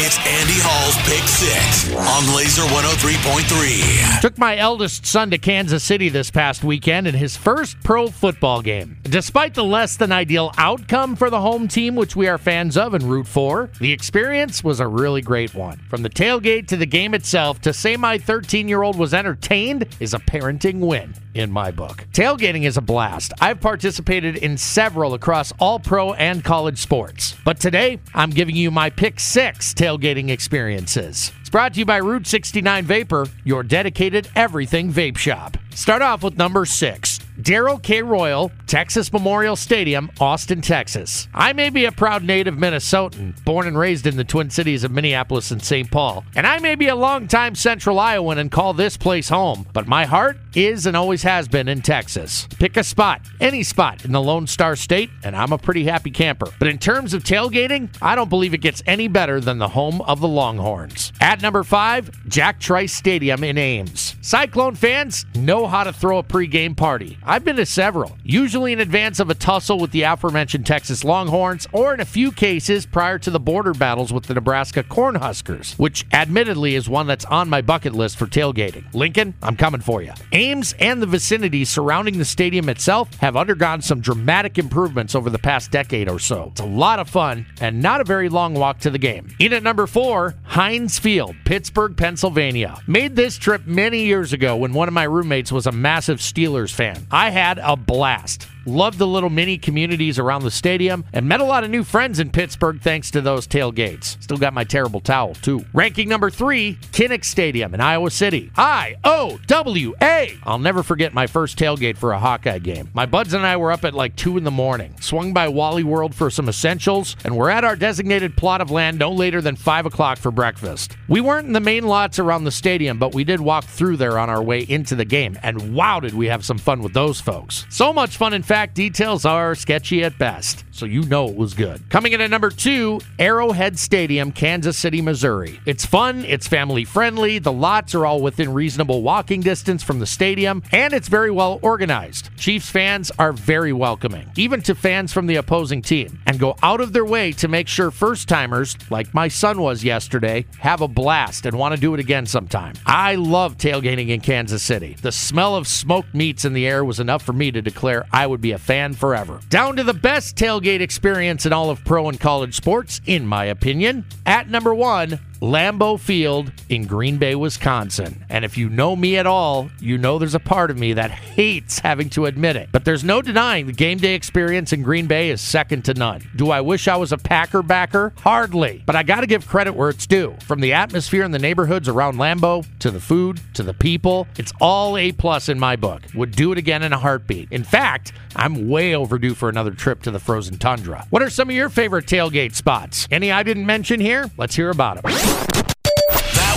It's Andy Hall's Pick Six on Lazer 103.3. Took my eldest son to Kansas City this past weekend in his first pro football game. Despite the less than ideal outcome for the home team, which we are fans of and root for, the experience was a really great one. From the tailgate to the game itself, to say my 13 year old was entertained is a parenting win in my book. Tailgating is a blast. I've participated in several across all pro and college sports. But today, I'm giving you my pick six tailgating experiences. It's brought to you by Route 69 Vapor, your dedicated everything vape shop. Start off with number six. Darrell K. Royal, Texas Memorial Stadium, Austin, Texas. I may be a proud native Minnesotan, born and raised in the Twin Cities of Minneapolis and St. Paul, and I may be a longtime Central Iowan and call this place home, but my heart is and always has been in Texas. Pick a spot, any spot in the Lone Star State, and I'm a pretty happy camper. But in terms of tailgating, I don't believe it gets any better than the home of the Longhorns. At number five, Jack Trice Stadium in Ames. Cyclone fans know how to throw a pregame party. I've been to several, usually in advance of a tussle with the aforementioned Texas Longhorns, or in a few cases prior to the border battles with the Nebraska Cornhuskers, which admittedly is one that's on my bucket list for tailgating. Lincoln, I'm coming for you. Ames and the vicinity surrounding the stadium itself have undergone some dramatic improvements over the past decade or so. It's a lot of fun and not a very long walk to the game. In at number four, Heinz Field, Pittsburgh, Pennsylvania. Made this trip many years ago when one of my roommates was a massive Steelers fan. I had a blast. Loved the little mini communities around the stadium and met a lot of new friends in Pittsburgh thanks to those tailgates. Still got my terrible towel, too. Ranking number three, Kinnick Stadium in Iowa City. I O W A. I'll never forget my first tailgate for a Hawkeye game. My buds and I were up at like 2 in the morning, swung by Wally World for some essentials, and we're at our designated plot of land no later than 5 o'clock for breakfast. We weren't in the main lots around the stadium, but we did walk through there on our way into the game, and wow, did we have some fun with those folks. So much fun, in fact details are sketchy at best, so you know it was good. Coming in at number two, Arrowhead Stadium, Kansas City, Missouri. It's fun, it's family friendly, the lots are all within reasonable walking distance from the stadium, and it's very well organized. Chiefs fans are very welcoming, even to fans from the opposing team, and go out of their way to make sure first timers, like my son was yesterday, have a blast and want to do it again sometime. I love tailgating in Kansas City. The smell of smoked meats in the air was enough for me to declare I would be a fan forever. Down to the best tailgate experience in all of pro and college sports, in my opinion. At number one, Lambeau Field in Green Bay, Wisconsin. And if you know me at all, you know there's a part of me that hates having to admit it. But there's no denying the game day experience in Green Bay is second to none. Do I wish I was a Packer backer? Hardly. But I got to give credit where it's due. From the atmosphere in the neighborhoods around Lambeau to the food to the people, it's all A plus in my book. Would do it again in a heartbeat. In fact, I'm way overdue for another trip to the frozen tundra. What are some of your favorite tailgate spots? Any I didn't mention here? Let's hear about them.